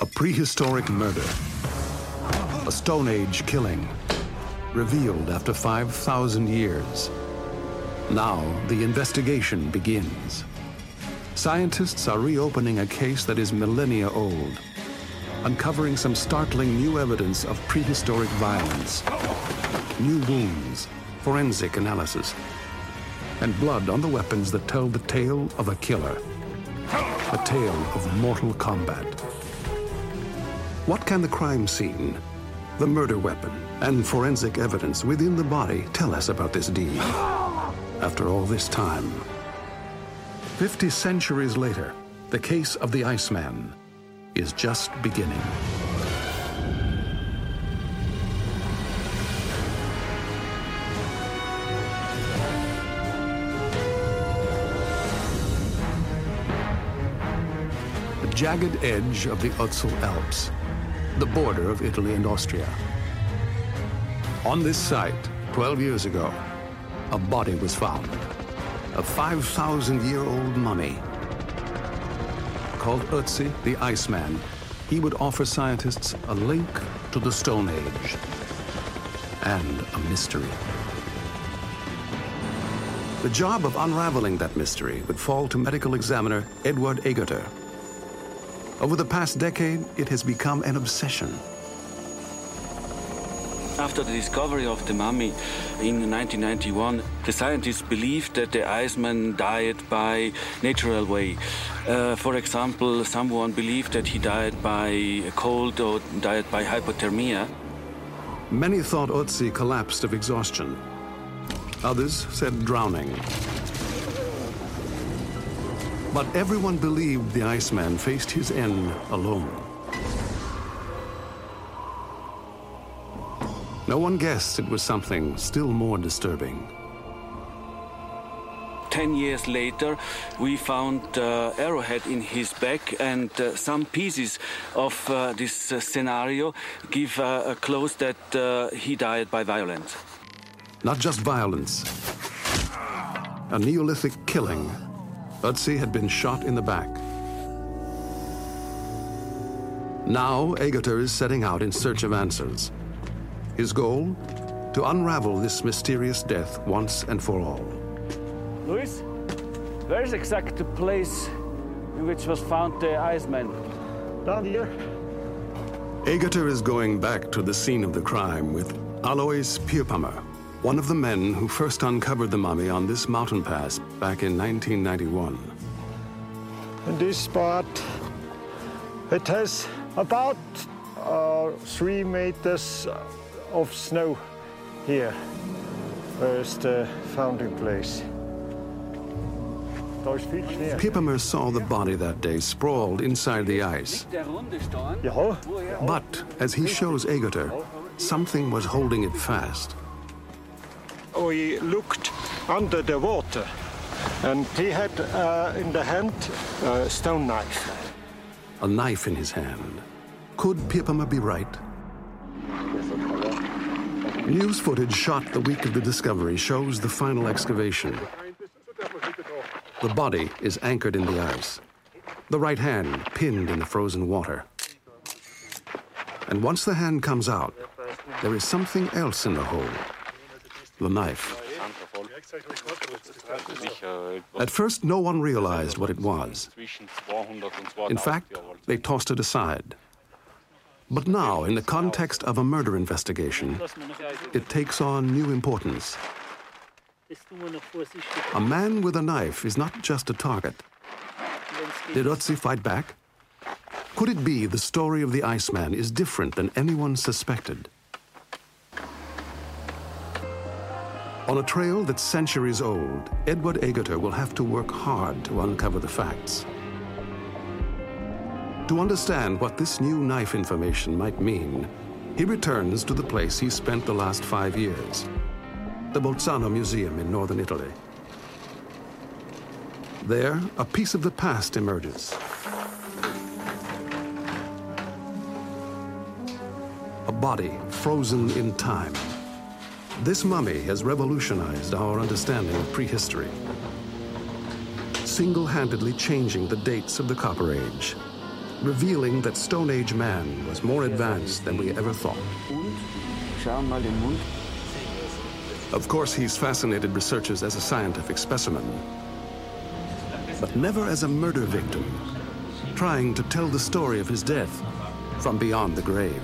A prehistoric murder. A Stone Age killing. Revealed after 5,000 years. Now, the investigation begins. Scientists are reopening a case that is millennia old, uncovering some startling new evidence of prehistoric violence. New wounds, forensic analysis, and blood on the weapons that tell the tale of a killer. A tale of mortal combat. What can the crime scene, the murder weapon, and forensic evidence within the body tell us about this deed? After all this time, 50 centuries later, the case of the Iceman is just beginning. The jagged edge of the Ötztal Alps, the border of Italy and Austria. On this site, 12 years ago, a body was found. A 5,000-year-old mummy. Called Ötzi the Iceman, he would offer scientists a link to the Stone Age and a mystery. The job of unraveling that mystery would fall to medical examiner Edward Egarter. Over the past decade, it has become an obsession. After the discovery of the mummy in 1991, the scientists believed that the Iceman died by natural way. Uh, for example, someone believed that he died by a cold or died by hypothermia. Many thought Ötzi collapsed of exhaustion. Others said drowning. But everyone believed the Iceman faced his end alone. No one guessed it was something still more disturbing. Ten years later, we found uh, arrowhead in his back, and uh, some pieces of uh, this uh, scenario give uh, a close that uh, he died by violence. Not just violence, a Neolithic killing. Ötzi had been shot in the back. Now, Egarter is setting out in search of answers. His goal? To unravel this mysterious death once and for all. Luis, where is exact the place in which was found the Iceman? Down here. Egarter is going back to the scene of the crime with Alois Pirpamer, one of the men who first uncovered the mummy on this mountain pass back in 1991. In this spot, it has about uh, three meters of snow here, where is the founding place. Da ist viel Schnee. Pirpamer saw the body that day sprawled inside the ice. But as he shows Egarter, something was holding it fast. We looked under the water, and he had uh, in the hand a stone knife. A knife in his hand. Could Pirpamer be right? News footage shot the week of the discovery shows the final excavation. The body is anchored in the ice. The right hand pinned in the frozen water. And once the hand comes out, there is something else in the hole. The knife. At first, no one realized what it was. In fact, they tossed it aside. But now, in the context of a murder investigation, it takes on new importance. A man with a knife is not just a target. Did Ötzi fight back? Could it be the story of the Iceman is different than anyone suspected? On a trail that's centuries old, Edward Egarter will have to work hard to uncover the facts. To understand what this new knife information might mean, he returns to the place he spent the last five years, the Bolzano Museum in northern Italy. There, a piece of the past emerges. A body frozen in time. This mummy has revolutionized our understanding of prehistory, single handedly changing the dates of the Copper Age. revealing that Stone Age man was more advanced than we ever thought. Of course, he's fascinated researchers as a scientific specimen, but never as a murder victim, trying to tell the story of his death from beyond the grave.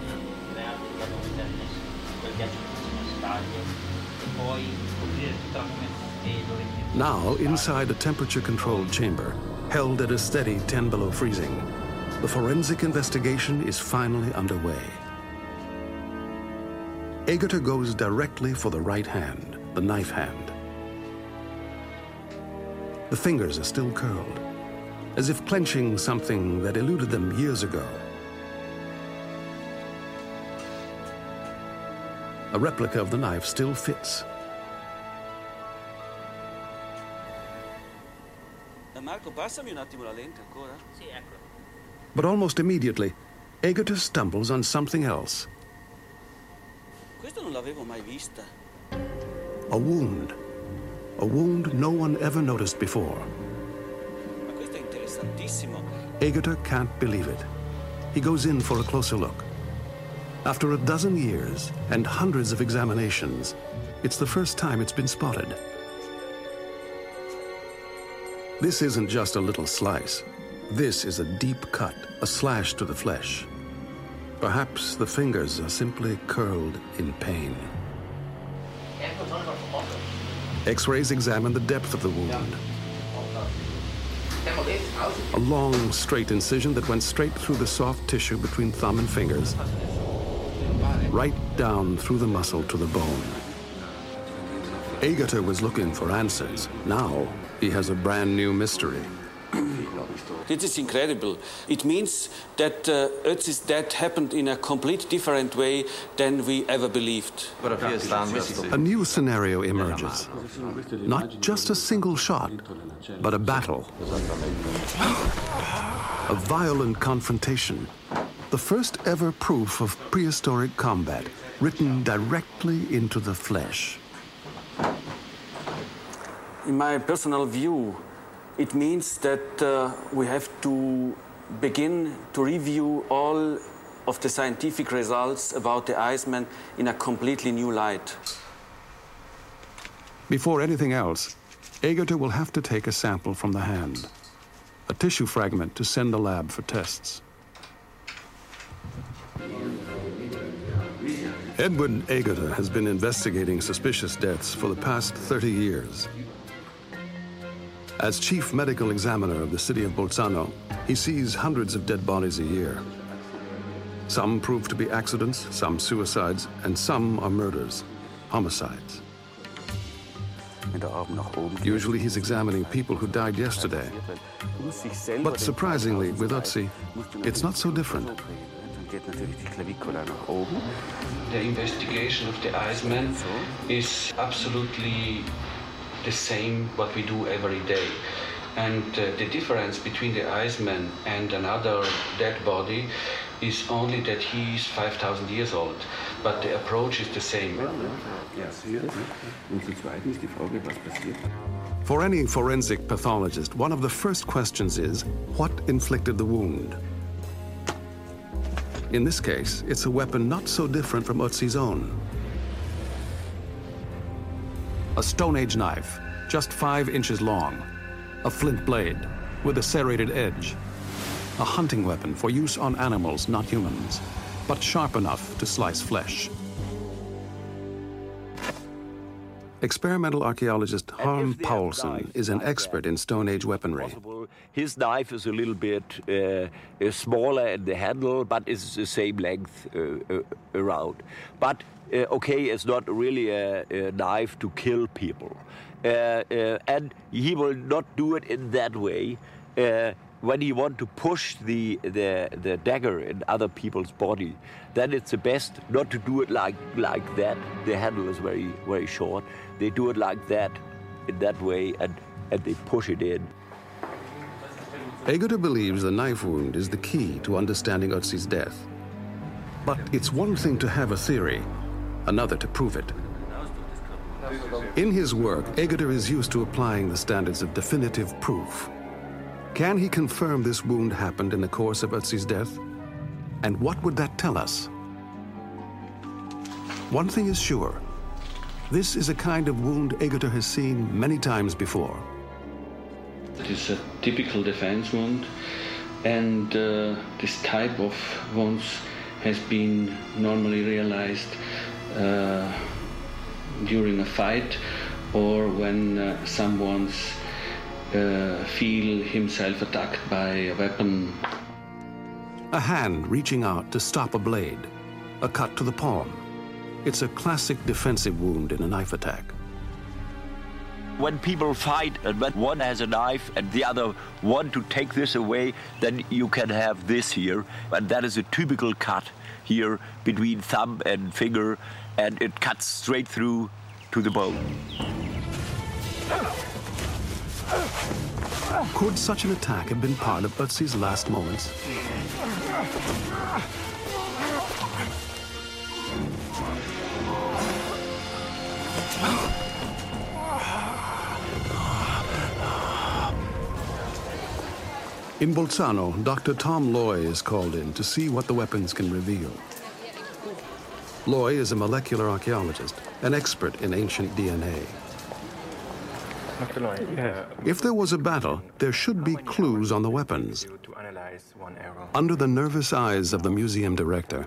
Now, inside a temperature-controlled chamber, held at a steady 10 below freezing, the forensic investigation is finally underway. Egarter goes directly for the right hand, the knife hand. The fingers are still curled, as if clenching something that eluded them years ago. A replica of the knife still fits. Marco, passami un attimo la lente ancora. Sì, ecco. But almost immediately, Egarter stumbles on something else. Questo non l'avevo mai vista. A wound. A wound no one ever noticed before. Ma questo è interessantissimo. Egarter can't believe it. He goes in for a closer look. After a dozen years and hundreds of examinations, it's the first time it's been spotted. This isn't just a little slice. This is a deep cut, a slash to the flesh. Perhaps the fingers are simply curled in pain. X-rays examine the depth of the wound. A long, straight incision that went straight through the soft tissue between thumb and fingers, right down through the muscle to the bone. Egarter was looking for answers. Now he has a brand new mystery. This is incredible. It means that uh, Ötzi's death happened in a complete different way than we ever believed. A new scenario emerges. Not just a single shot, but a battle. A violent confrontation. The first ever proof of prehistoric combat, written directly into the flesh. In my personal view, it means that uh, we have to begin to review all of the scientific results about the Iceman in a completely new light. Before anything else, Egarter will have to take a sample from the hand, a tissue fragment to send the lab for tests. Edward Egarter has been investigating suspicious deaths for the past 30 years. As chief medical examiner of the city of Bolzano, he sees hundreds of dead bodies a year. Some prove to be accidents, some suicides, and some are murders, homicides. Usually he's examining people who died yesterday. But surprisingly, with Ötzi, it's not so different. The investigation of the Iceman is absolutely the same what we do every day. And uh, the difference between the Iceman and another dead body is only that he is 5,000 years old. But the approach is the same. For any forensic pathologist, one of the first questions is what inflicted the wound? In this case, it's a weapon not so different from Ötzi's own. A Stone Age knife, just five inches long. A flint blade with a serrated edge. A hunting weapon for use on animals, not humans, but sharp enough to slice flesh. Experimental archaeologist Harm Paulsen is an expert in Stone Age weaponry. His knife is a little bit uh, smaller at the handle, but it's the same length uh, uh around. But Uh, okay, it's not really a, a knife to kill people. Uh, and he will not do it in that way when you want to push the, the, the dagger in other people's body, then it's the best not to do it like, like that. The handle is very, very short. They do it like that, in that way, and, and they push it in. Egarter believes the knife wound is the key to understanding Ötzi's death. But it's one thing to have a theory, another to prove it. In his work, Egarter is used to applying the standards of definitive proof. Can he confirm this wound happened in the course of Ötzi's death? And what would that tell us? One thing is sure. This is a kind of wound Egarter has seen many times before. It is a typical defense wound, and uh, this type of wounds has been normally realized during a fight or when uh, someone's uh, feel himself attacked by a weapon. A hand reaching out to stop a blade, a cut to the palm. It's a classic defensive wound in a knife attack. When people fight and when one has a knife and the other want to take this away, then you can have this here. And that is a typical cut here between thumb and finger, and it cuts straight through to the bone. Could such an attack have been part of Ötzi's last moments? In Bolzano, Dr. Tom Loy is called in to see what the weapons can reveal. Loy is a molecular archaeologist, an expert in ancient DNA. Dr. Loy, yeah. If there was a battle, there should be clues on the weapons. To analyze one arrow. Under the nervous eyes of the museum director,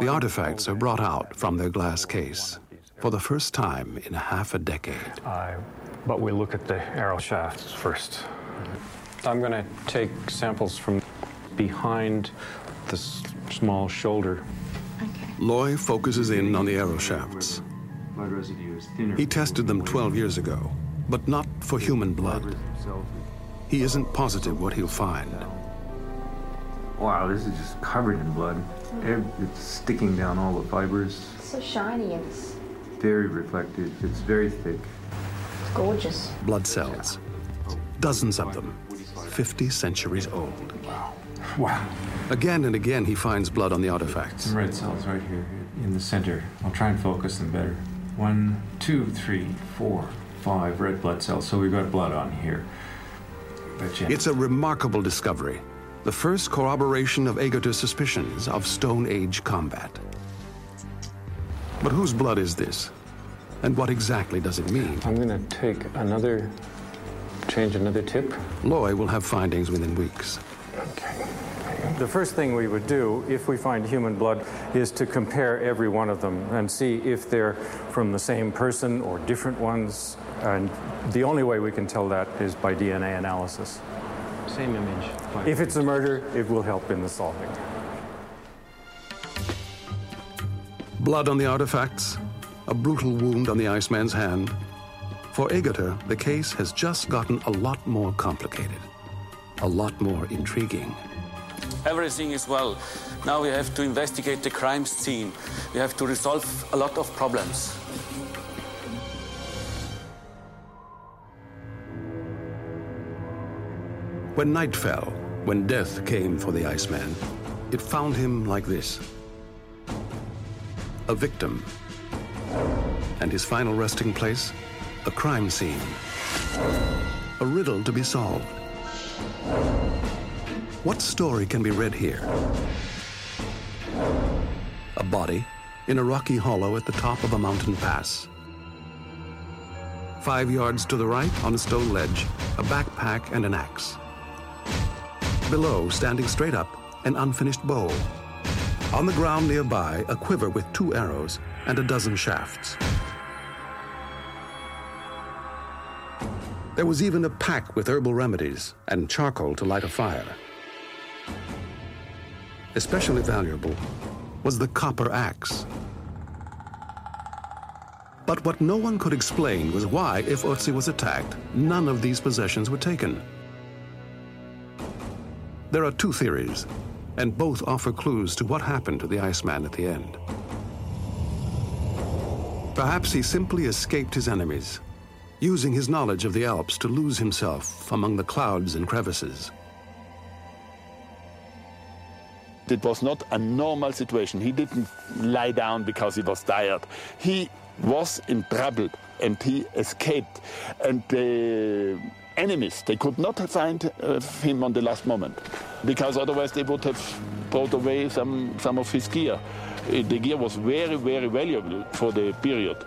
the artifacts are brought out from their glass case for the first time in half a decade. Uh, but we look at the arrow shafts first. I'm going to take samples from behind the s- small shoulder. Loy focuses in on the arrow shafts. Blood residue is thinner. He tested them 12 years ago, but not for human blood. He isn't positive what he'll find. Wow, this is just covered in blood. It's sticking down all the fibers. It's so shiny and it's, Very reflective. It's very thick. it's gorgeous. Blood cells. Dozens of them, 50 centuries old. Wow. Again and again, he finds blood on the artifacts. Some red cells right here in the center. I'll try and focus them better. One, two, three, four, five red blood cells. So we've got blood on here. Bet you- It's a remarkable discovery. The first corroboration of Egarter's suspicions of Stone Age combat. But whose blood is this? And what exactly does it mean? I'm going to take another, change another tip. Loy will have findings within weeks. The first thing we would do if we find human blood is to compare every one of them and see if they're from the same person or different ones. And the only way we can tell that is by DNA analysis. Same image. If it's a murder, it will help in the solving. Blood on the artifacts, a brutal wound on the Iceman's hand. For Egarter, the case has just gotten a lot more complicated, a lot more intriguing. Everything is well. Now we have to investigate the crime scene. We have to resolve a lot of problems. When night fell, when death came for the Iceman, it found him like this a victim. And his final resting place, a crime scene. A riddle to be solved. What story can be read here? A body in a rocky hollow at the top of a mountain pass. Five yards to the right, on a stone ledge, a backpack and an axe. Below, standing straight up, an unfinished bow. On the ground nearby, a quiver with two arrows and a dozen shafts. There was even a pack with herbal remedies and charcoal to light a fire. Especially valuable was the copper axe. But what no one could explain was why, if Otzi was attacked, none of these possessions were taken. There are two theories, and both offer clues to what happened to the Iceman at the end. Perhaps he simply escaped his enemies, using his knowledge of the Alps to lose himself among the clouds and crevices. It was not a normal situation. He didn't lie down because he was tired. He was in trouble and he escaped. And the enemies. They could not find uh, him on the last moment because otherwise they would have brought away some, some of his gear. Uh, the gear was very, very valuable for the period.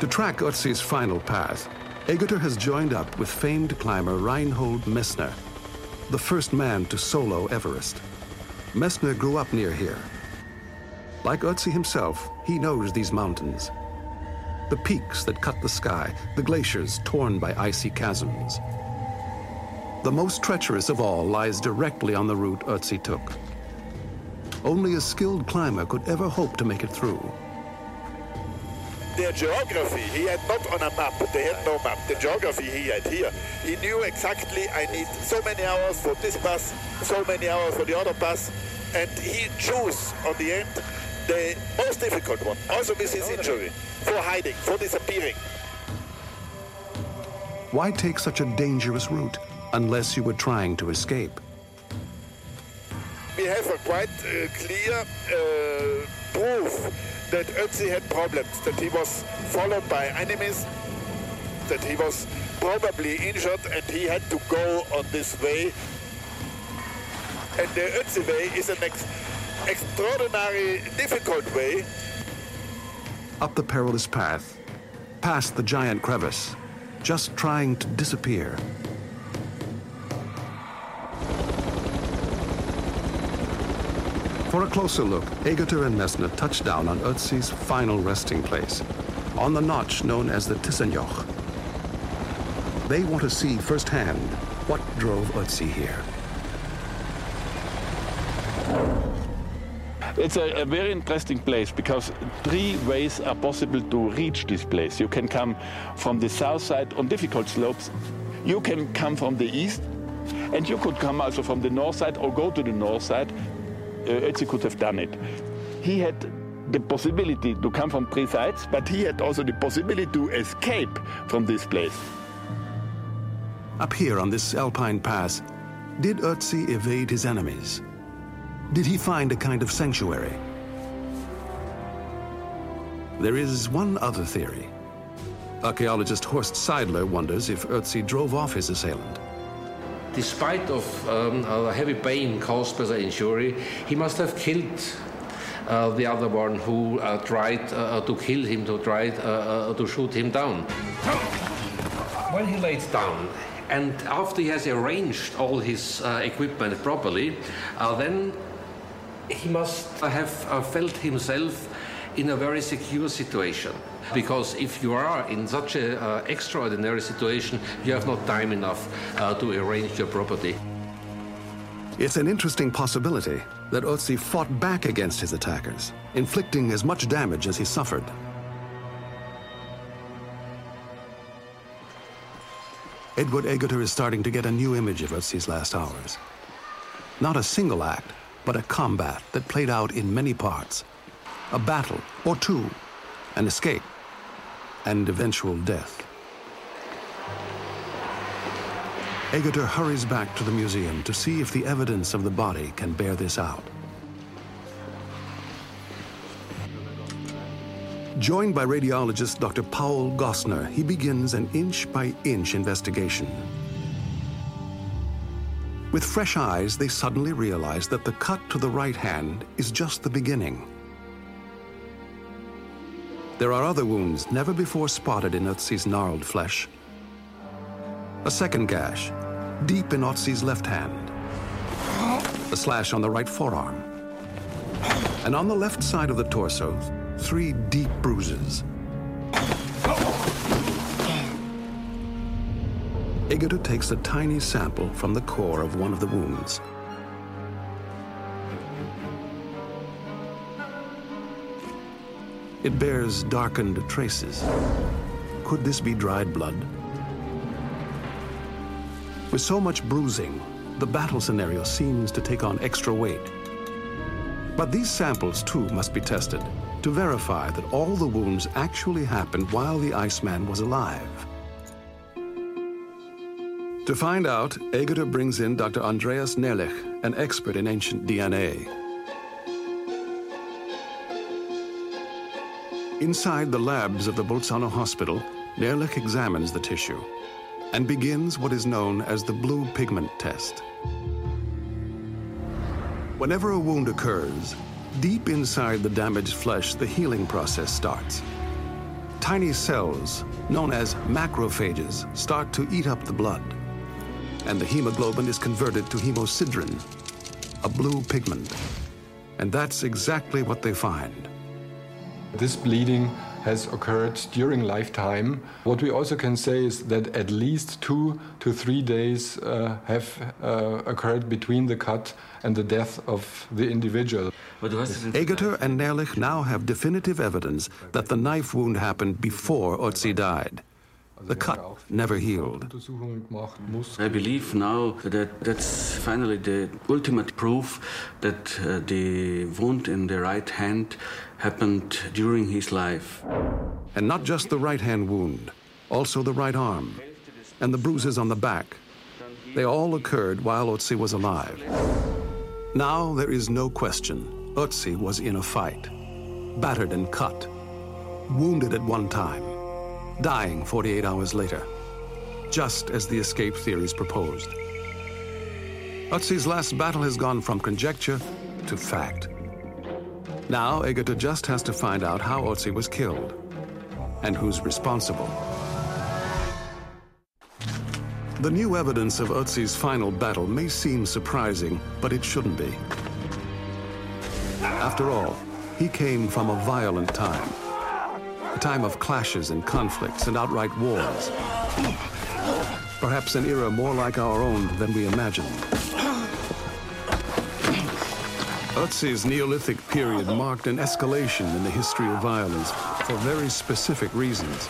To track Ötzi's final path, Egarter has joined up with famed climber Reinhold Messner, the first man to solo Everest. Messner grew up near here. Like Ötzi himself, he knows these mountains. The peaks that cut the sky, the glaciers torn by icy chasms. The most treacherous of all lies directly on the route Ötzi took. Only a skilled climber could ever hope to make it through their geography, he had not on a map, they had no map, the geography he had here. He knew exactly I need so many hours for this pass, so many hours for the other pass, and he chose on the end the most difficult one, also with his injury, for hiding, for disappearing. Why take such a dangerous route unless you were trying to escape? We have a quite uh, clear uh, proof that Ötzi had problems, that he was followed by enemies, that he was probably injured and he had to go on this way. And the Ötzi way is an ex extraordinary difficult way. Up the perilous path, past the giant crevice, just trying to disappear. For a closer look, Egarter and Messner touch down on Ötzi's final resting place, on the notch known as the Tisenjoch. They want to see firsthand what drove Ötzi here. It's a, a, very interesting place because three ways are possible to reach this place. You can come from the south side on difficult slopes. You can come from the east, and you could come also from the north side or go to the north side Ötzi could have done it. He had the possibility to come from three sides, but he had also the possibility to escape from this place. Up here on this alpine pass, did Ötzi evade his enemies? Did he find a kind of sanctuary? There is one other theory. Archaeologist Horst Seidler wonders if Ötzi drove off his assailant. Despite of um, a heavy pain caused by the injury, he must have killed uh, the other one who uh, tried uh, to kill him, to try uh, uh, to shoot him down. When he lays down, and after he has arranged all his uh, equipment properly, then he must have felt himself in a very secure situation. Because if you are in such an uh, extraordinary situation, you have not time enough uh, to arrange your property. It's an interesting possibility that Ötzi fought back against his attackers, inflicting as much damage as he suffered. Edward Egarter is starting to get a new image of Ötzi's last hours. Not a single act, but a combat that played out in many parts. A battle, or two, an escape, and eventual death. Egarter hurries back to the museum to see if the evidence of the body can bear this out. Joined by radiologist Dr. Paul Gostner, he begins an inch-by-inch investigation. With fresh eyes, they suddenly realize that the cut to the right hand is just the beginning. There are other wounds never before spotted in Ötzi's gnarled flesh. A second gash, deep in Ötzi's left hand. A slash on the right forearm. And on the left side of the torso, three deep bruises. Egarter takes a tiny sample from the core of one of the wounds. It bears darkened traces. Could this be dried blood? With so much bruising, the battle scenario seems to take on extra weight. But these samples too must be tested to verify that all the wounds actually happened while the Iceman was alive. To find out, Egarter brings in Dr. Andreas Nerlich, an expert in ancient DNA. Inside the labs of the Bolzano hospital, Nerlich examines the tissue and begins what is known as the blue pigment test. Whenever a wound occurs, deep inside the damaged flesh, the healing process starts. Tiny cells, known as macrophages, start to eat up the blood, and the hemoglobin is converted to hemosiderin, a blue pigment. And that's exactly what they find. This bleeding has occurred during lifetime. What we also can say is that at least two to three days uh, have uh, occurred between the cut and the death of the individual. Egarter and Nerlich now have definitive evidence that the knife wound happened before Otzi died. The cut never healed. I believe now that that's finally the ultimate proof that uh, the wound in the right hand happened during his life. And not just the right hand wound, also the right arm and the bruises on the back. They all occurred while Otzi was alive. Now there is no question Otzi was in a fight, battered and cut, wounded at one time dying 48 hours later, just as the escape theories proposed. Otzi's last battle has gone from conjecture to fact. Now, Egarter just has to find out how Otzi was killed and who's responsible. The new evidence of Otzi's final battle may seem surprising, but it shouldn't be. After all, he came from a violent time time of clashes and conflicts and outright wars. Perhaps an era more like our own than we imagined. Otzi's Neolithic period marked an escalation in the history of violence for very specific reasons.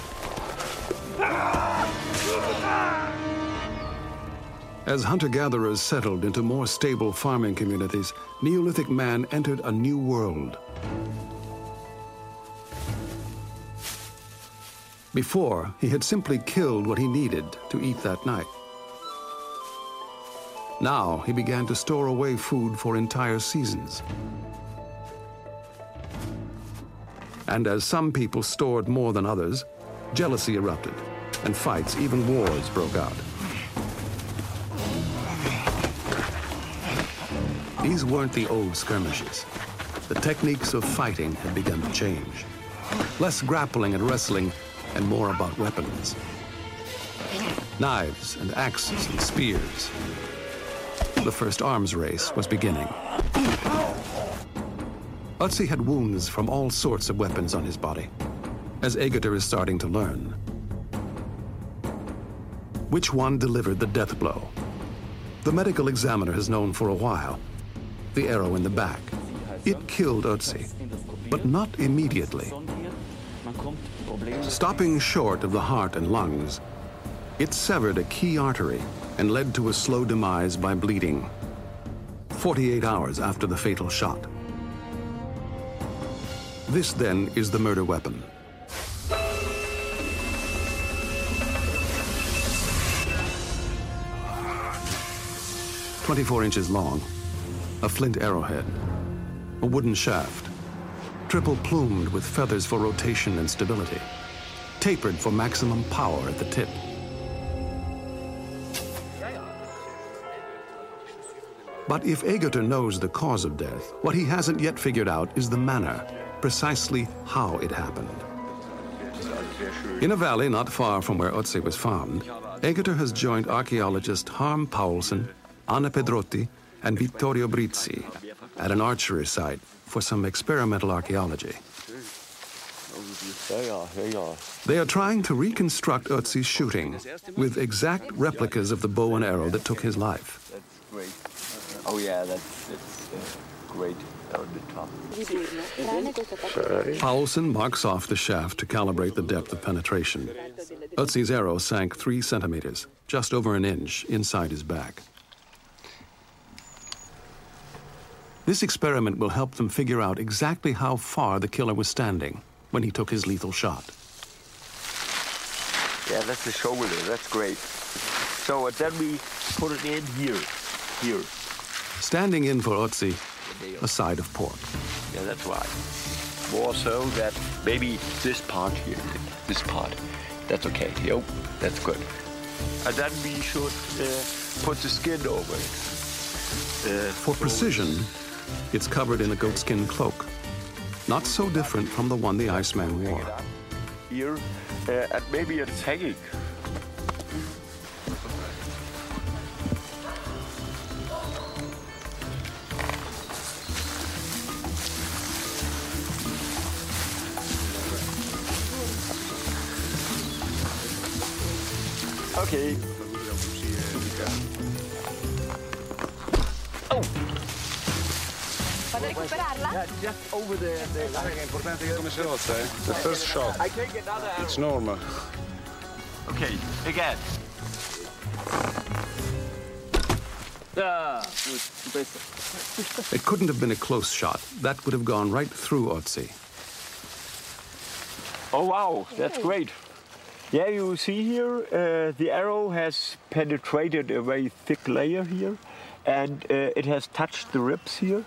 As hunter-gatherers settled into more stable farming communities, Neolithic man entered a new world. Before, he had simply killed what he needed to eat that night. Now, he began to store away food for entire seasons. And as some people stored more than others, jealousy erupted, and fights, even wars, broke out. These weren't the old skirmishes. The techniques of fighting had begun to change. Less grappling and wrestling, and more about weapons. Knives and axes and spears. The first arms race was beginning. Otzi had wounds from all sorts of weapons on his body, as Egarter is starting to learn. Which one delivered the death blow? The medical examiner has known for a while. The arrow in the back. It killed Otzi, but not immediately. Stopping short of the heart and lungs, it severed a key artery and led to a slow demise by bleeding, 48 hours after the fatal shot. This then is the murder weapon. Twenty-four inches long, a flint arrowhead, a wooden shaft, triple plumed with feathers for rotation and stability, tapered for maximum power at the tip. But if Egarter knows the cause of death, what he hasn't yet figured out is the manner, precisely how it happened. In a valley not far from where Otzi was found, Egarter has joined archaeologist Harm Paulsen, Anna Pedrotti, and Vittorio Brizzi at an archery site for some experimental archaeology. They are trying to reconstruct Otzi's shooting with exact replicas of the bow and arrow that took his life. That's great. Oh yeah, that's, that's uh, great. Paulsen marks off the shaft to calibrate the depth of penetration. Otzi's arrow sank three centimeters, just over an inch, inside his back. This experiment will help them figure out exactly how far the killer was standing when he took his lethal shot. Yeah, that's the shoulder. That's great. So uh, then we put it in here. Here. Standing in for Otzi, a side of pork. Yeah, that's right. more so that maybe this part here, this part, that's okay. Yep, that's good. And then we should uh, put the skin over it. Uh, For precision, it's covered in a goatskin cloak, not so different from the one the Iceman wore. Here, uh, and maybe it's hanging. Okay. Vado recuperarla? Yeah, just over the, the È importante che come si rozza, eh? The first shot. I take another arrow. It's normal. Okay, again. Ah, good. It couldn't have been a close shot. That would have gone right through Otzi. Oh wow, that's great. Yeah, you see here, uh, the arrow has penetrated a very thick layer here, and uh, it has touched the ribs here,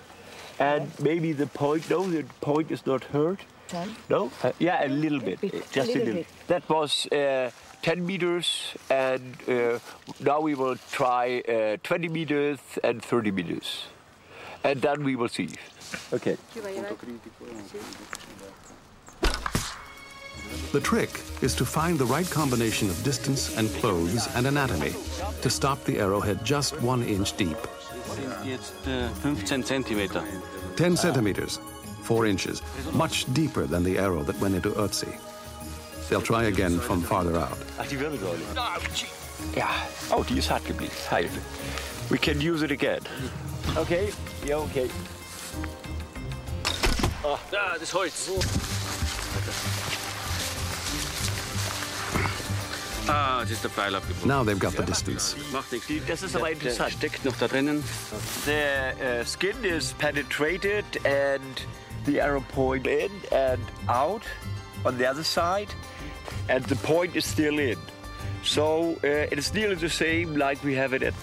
and maybe the point. No, the point is not hurt. No, uh, yeah, a little bit, bit, a just a little little. bit. That was uh, 10 meters, and uh, now we will try uh, 20 meters and 30 meters, and then we will see. Okay. The trick is to find the right combination of distance and clothes and anatomy to stop the arrowhead just one inch deep. Jetzt äh, 15 Zentimeter. 10 centimeters, 4 inches, much deeper than the arrow that went into Ötzi. They'll try again from farther out. Ach, die Wirbelsäule. Ja. Oh, die ist hart geblieben. Heil. We can use it again. Okay. Yeah, okay. Ah, ja, das Holz. Ah, jetzt ist der Pfeil abgebrochen. Now they've got the distance. Macht nichts. Das ist aber Der- der interessant. steckt noch da drinnen. The uh, skin is penetrated and the arrow point in and out on the other side, and the point is still in. So uh, it is nearly the same like we have it at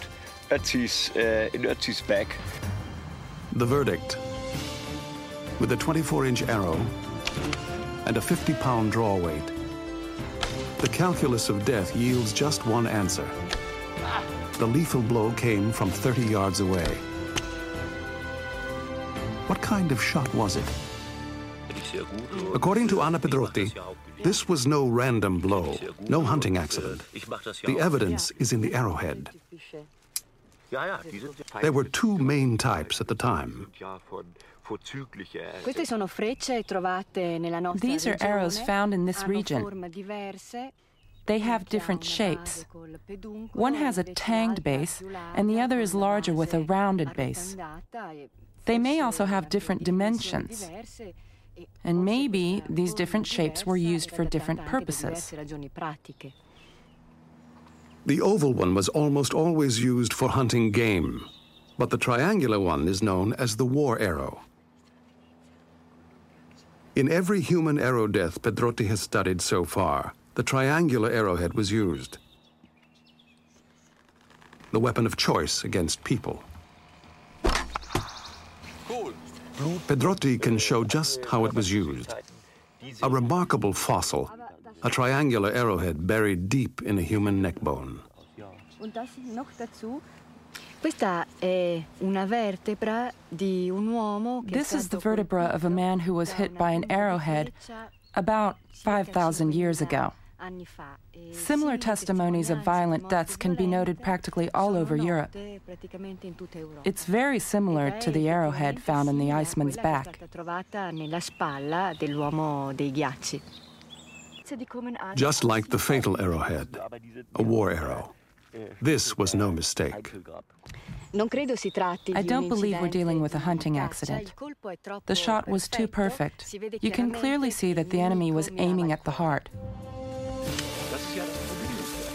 Ötzi's, uh, in Ötzi's back. The verdict with a 24 inch arrow and a 50 pound draw weight, the calculus of death yields just one answer. The lethal blow came from 30 yards away. What kind of shot was it? According to Anna Pedrotti, this was no random blow, no hunting accident. The evidence is in the arrowhead. There were two main types at the time. Queste sono frecce trovate nella nostra These are arrows found in this region. They have different shapes. One has a tanged base, and the other is larger with a rounded base. They may also have different dimensions. And maybe these different shapes were used for different purposes. The oval one was almost always used for hunting game, but the triangular one is known as the war arrow. In every human arrow death Pedrotti has studied so far, the triangular arrowhead was used. The weapon of choice against people. Pedrotti can show just how it was used. A remarkable fossil, a triangular arrowhead buried deep in a human neck bone. Und das noch dazu. Questa è una vertebra di un uomo che This is the vertebra of a man who was hit by an arrowhead about 5,000 years ago. anni fa. Similar testimonies of violent deaths can be noted practically all over Europe. praticamente in tutta Europa. It's very similar to the arrowhead found in the Iceman's Quella che è back. Just like the fatal arrowhead, a war arrow. This was no mistake. Non credo si tratti I don't believe we're dealing with a hunting accident. Il colpo è troppo The shot was too perfect. You can clearly see that the enemy was aiming at the heart.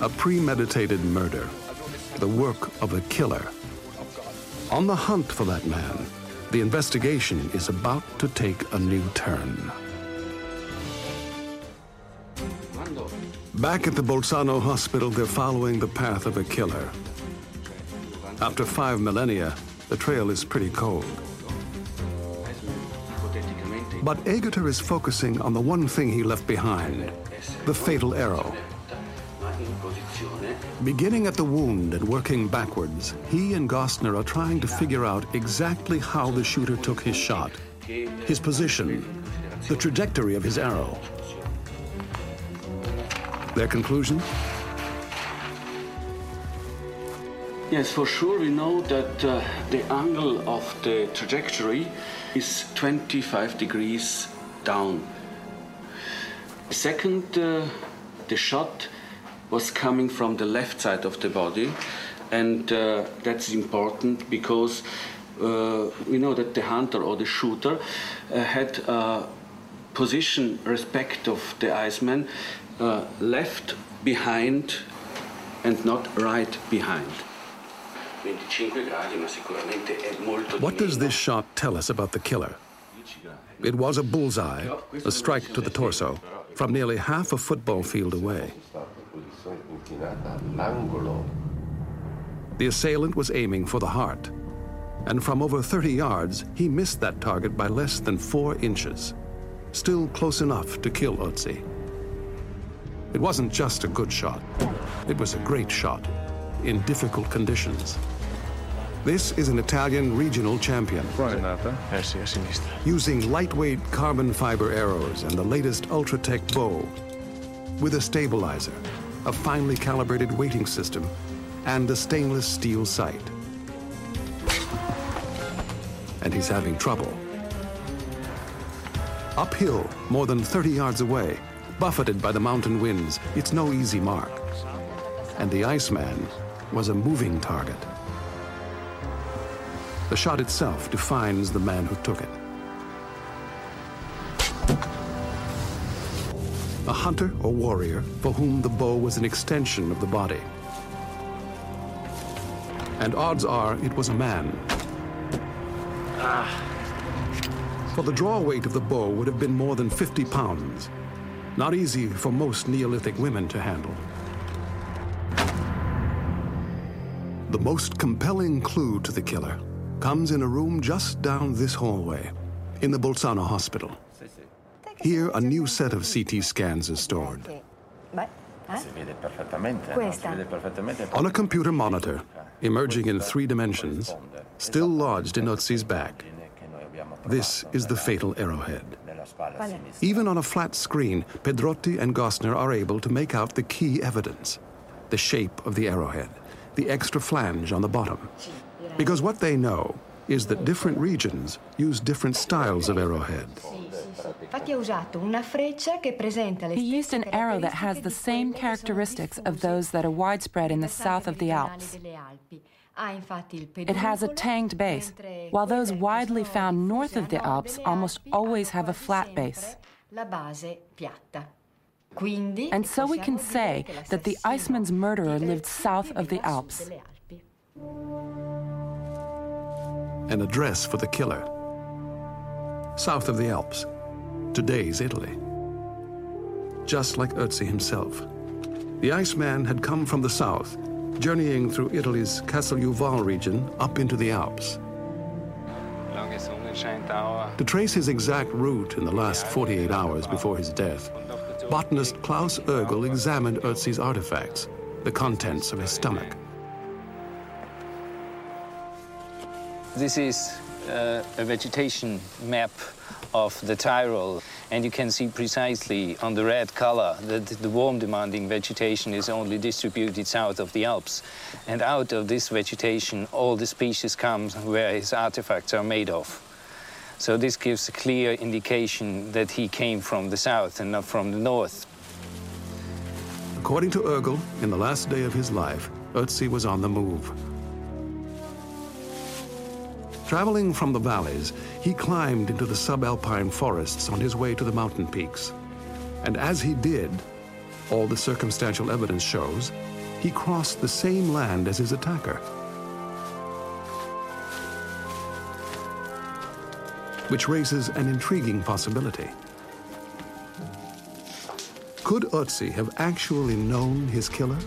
A premeditated murder, the work of a killer. On the hunt for that man, the investigation is about to take a new turn. Back at the Bolzano hospital, they're following the path of a killer. After five millennia, the trail is pretty cold. But Egarter is focusing on the one thing he left behind the fatal arrow. Beginning at the wound and working backwards, he and Gostner are trying to figure out exactly how the shooter took his shot, his position, the trajectory of his arrow. Their conclusion? Yes, for sure we know that uh, the angle of the trajectory is 25 degrees down. Second, uh, the shot was coming from the left side of the body, and uh, that's important because uh, we know that the hunter or the shooter uh, had a position respect of the iceman uh, left behind and not right behind. What does this shot tell us about the killer? It was a bullseye, a strike to the torso, from nearly half a football field away. The assailant was aiming for the heart, and from over 30 yards, he missed that target by less than four inches, still close enough to kill Ötzi. It wasn't just a good shot, it was a great shot in difficult conditions. This is an Italian regional champion. Using lightweight carbon fiber arrows and the latest Ultratech bow, with a stabilizer, a finely calibrated weighting system, and a stainless steel sight. And he's having trouble. Uphill, more than 30 yards away, buffeted by the mountain winds, it's no easy mark. And the Iceman was a moving target. The shot itself defines the man who took it. A hunter or warrior for whom the bow was an extension of the body. And odds are it was a man. Ah. For the draw weight of the bow would have been more than 50 pounds. Not easy for most Neolithic women to handle. The most compelling clue to the killer comes in a room just down this hallway, in the Bolzano hospital. Here, a new set of CT scans is stored. On a computer monitor, emerging in three dimensions, still lodged in Ötzi's back. This is the fatal arrowhead. Even on a flat screen, Pedrotti and Gostner are able to make out the key evidence the shape of the arrowhead, the extra flange on the bottom. Because what they know is that different regions use different styles of arrowhead. He used an arrow that has the same characteristics of those that are widespread in the south of the Alps. It has a tanged base, while those widely found north of the Alps almost always have a flat base. And so we can say that the Iceman's murderer lived south of the Alps. An address for the killer. South of the Alps, today's Italy. Just like Ötzi himself. The Iceman had come from the south, journeying through Italy's Castelluval region up into the Alps. To trace his exact route in the last 48 hours before his death, botanist Klaus Oeggl examined Ötzi's artifacts, the contents of his stomach. This is uh, a vegetation map of the Tyrol, and you can see precisely on the red color that the warm-demanding vegetation is only distributed south of the Alps. And out of this vegetation, all the species come where his artifacts are made of. So this gives a clear indication that he came from the south and not from the north. According to Oeggl, in the last day of his life, Ötzi was on the move. Traveling from the valleys, he climbed into the subalpine forests on his way to the mountain peaks. And as he did, all the circumstantial evidence shows, he crossed the same land as his attacker. Which raises an intriguing possibility. Could Ötzi have actually known his killer?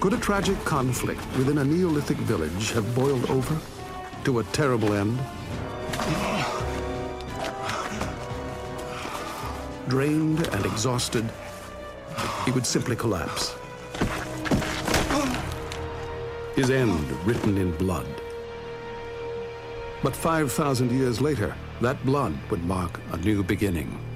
Could a tragic conflict within a Neolithic village have boiled over to a terrible end? Drained and exhausted, he would simply collapse. His end written in blood. But 5,000 years later, that blood would mark a new beginning.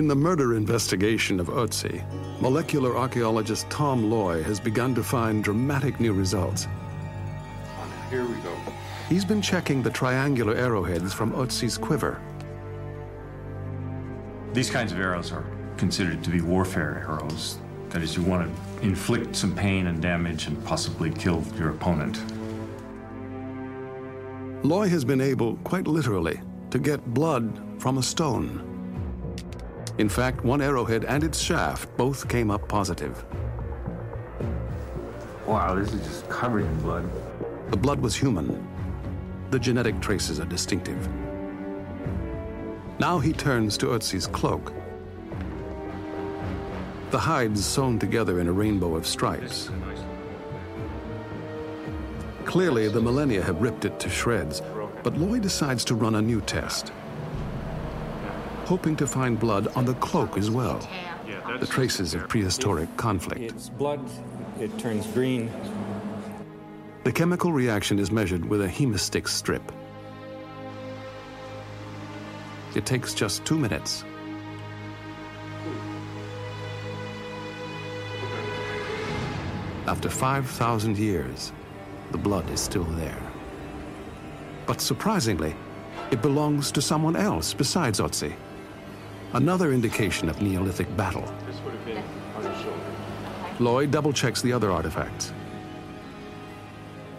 In the murder investigation of Ötzi, molecular archaeologist Tom Loy has begun to find dramatic new results. Here we go. He's been checking the triangular arrowheads from Ötzi's quiver. These kinds of arrows are considered to be warfare arrows. That is, you want to inflict some pain and damage and possibly kill your opponent. Loy has been able, quite literally, to get blood from a stone. In fact, one arrowhead and its shaft both came up positive. Wow, this is just covered in blood. The blood was human. The genetic traces are distinctive. Now he turns to Ötzi's cloak. The hides sewn together in a rainbow of stripes. Clearly, the millennia have ripped it to shreds, but Loy decides to run a new test hoping to find blood on the cloak as well. The traces of prehistoric conflict. It's blood, it turns green. The chemical reaction is measured with a hemastix strip. It takes just two minutes. After 5,000 years, the blood is still there. But surprisingly, it belongs to someone else besides Ötzi. Another indication of Neolithic battle. This would have been on his shoulder. Loy double checks the other artifacts.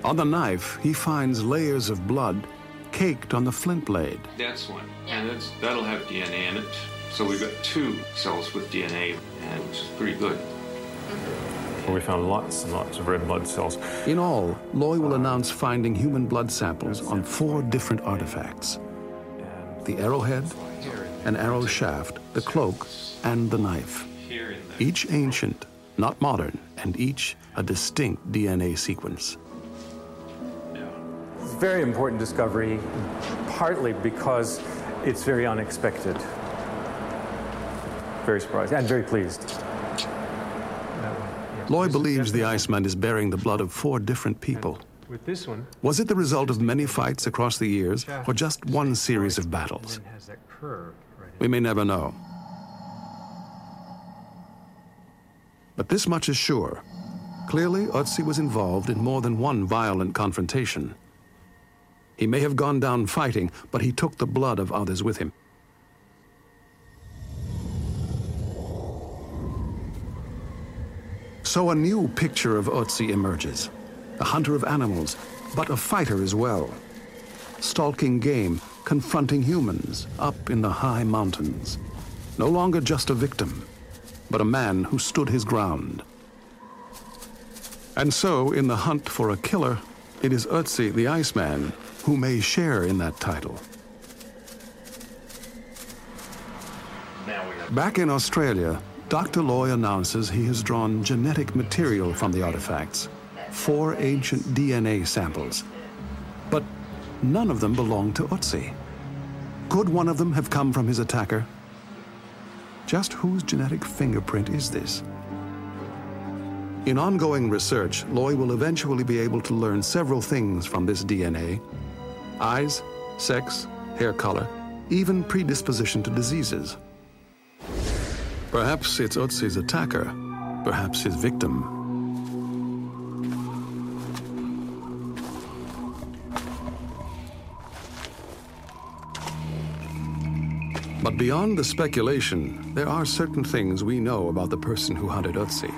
On the knife, he finds layers of blood caked on the flint blade. That's one. And that's, that'll have DNA in it. So we've got two cells with DNA, and which is pretty good. Mm-hmm. We found lots and lots of red blood cells. In all, Loy will announce finding human blood samples on four different artifacts the arrowhead, an arrow shaft, the cloak, and the knife. Each ancient, not modern, and each a distinct DNA sequence. It's a very important discovery, partly because it's very unexpected. Very surprised and very pleased. Loy believes the Iceman is bearing the blood of four different people. With this one, Was it the result of many fights across the years, or just one series of battles? We may never know. But this much is sure. Clearly, Ötzi was involved in more than one violent confrontation. He may have gone down fighting, but he took the blood of others with him. So a new picture of Ötzi emerges. A hunter of animals, but a fighter as well. Stalking game, confronting humans up in the high mountains. No longer just a victim, but a man who stood his ground. And so, in the hunt for a killer, it is Ötzi the Iceman who may share in that title. Back in Australia, Dr. Loy announces he has drawn genetic material from the artifacts, four ancient DNA samples. But none of them belong to Ötzi. Could one of them have come from his attacker? Just whose genetic fingerprint is this? In ongoing research, Loy will eventually be able to learn several things from this DNA eyes, sex, hair color, even predisposition to diseases. Perhaps it's Ötzi's attacker, perhaps his victim. But beyond the speculation, there are certain things we know about the person who hunted Ötzi,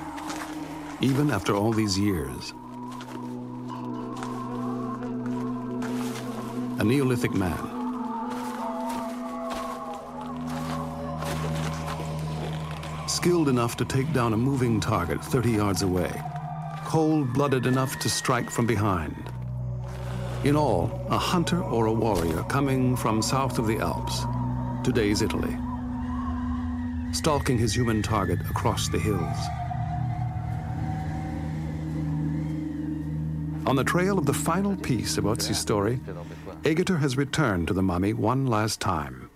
even after all these years. A Neolithic man. Skilled enough to take down a moving target 30 yards away. Cold-blooded enough to strike from behind. In all, a hunter or a warrior coming from south of the Alps, today's Italy. Stalking his human target across the hills. On the trail of the final piece of Otzi's story, Egarter has returned to the mummy one last time.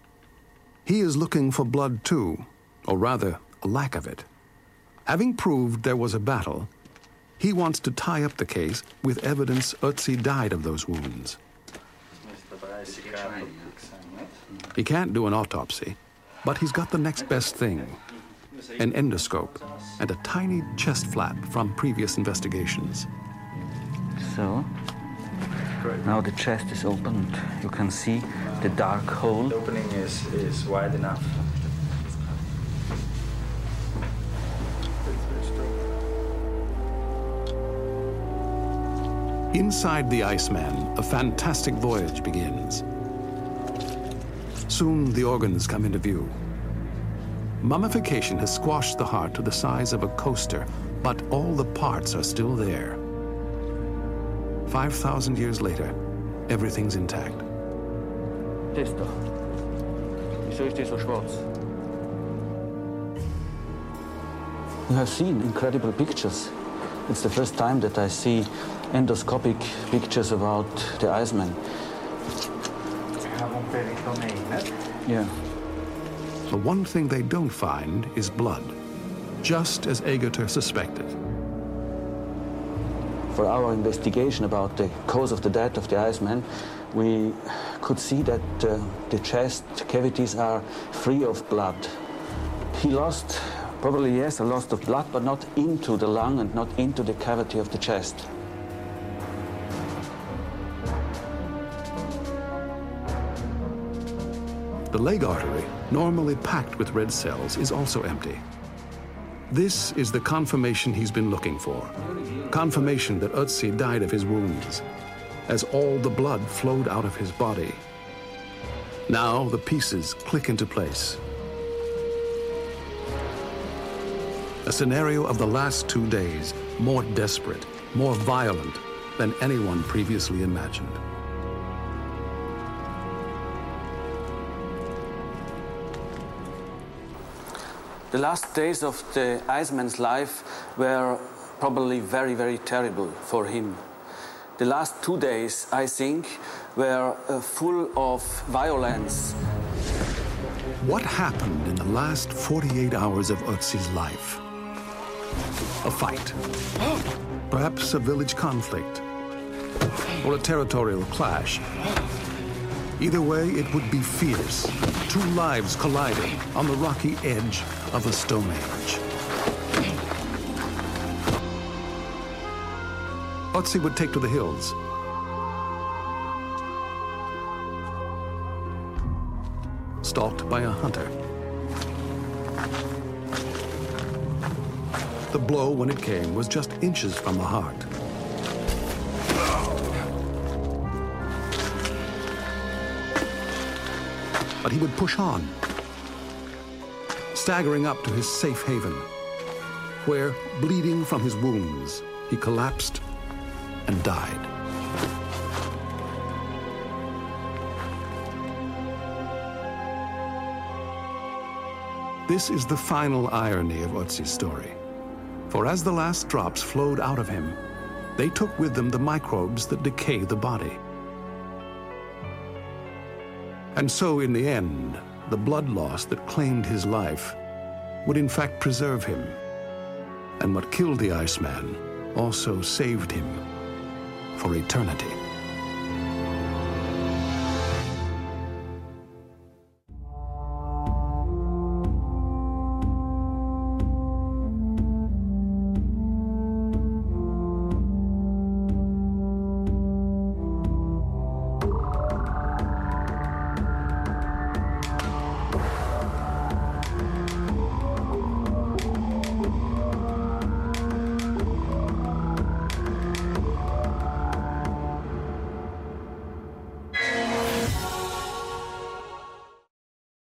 He is looking for blood too, or rather, a lack of it. Having proved there was a battle, he wants to tie up the case with evidence Otzi died of those wounds. He can't do an autopsy, but he's got the next best thing an endoscope and a tiny chest flap from previous investigations. So, now the chest is opened. You can see the dark hole. The opening is, is wide enough. Inside the Iceman, a fantastic voyage begins. Soon the organs come into view. Mummification has squashed the heart to the size of a coaster, but all the parts are still there. 5,000 years later, everything's intact. Das da. Wieso ist der so schwarz? You have seen incredible pictures. It's the first time that I see endoscopic pictures about the Iceman. Yeah. The one thing they don't find is blood, just as Egarter suspected. For our investigation about the cause of the death of the Iceman, we could see that uh, the chest cavities are free of blood. He lost, probably yes, a loss of blood, but not into the lung and not into the cavity of the chest. The leg artery, normally packed with red cells, is also empty. This is the confirmation he's been looking for. Confirmation that Otzi died of his wounds, as all the blood flowed out of his body. Now the pieces click into place. A scenario of the last two days, more desperate, more violent than anyone previously imagined. The last days of the Iceman's life were probably very, very terrible for him. The last two days, I think, were uh, full of violence. What happened in the last 48 hours of Otzi's life? A fight. Perhaps a village conflict. Or a territorial clash. Either way, it would be fierce. Two lives colliding on the rocky edge of a Stone Age. Otzi would take to the hills. Stalked by a hunter. The blow, when it came, was just inches from the heart. But he would push on, staggering up to his safe haven, where, bleeding from his wounds, he collapsed and died. This is the final irony of Otzi's story. For as the last drops flowed out of him, they took with them the microbes that decay the body. And so, in the end, the blood loss that claimed his life would in fact preserve him. And what killed the Iceman also saved him for eternity.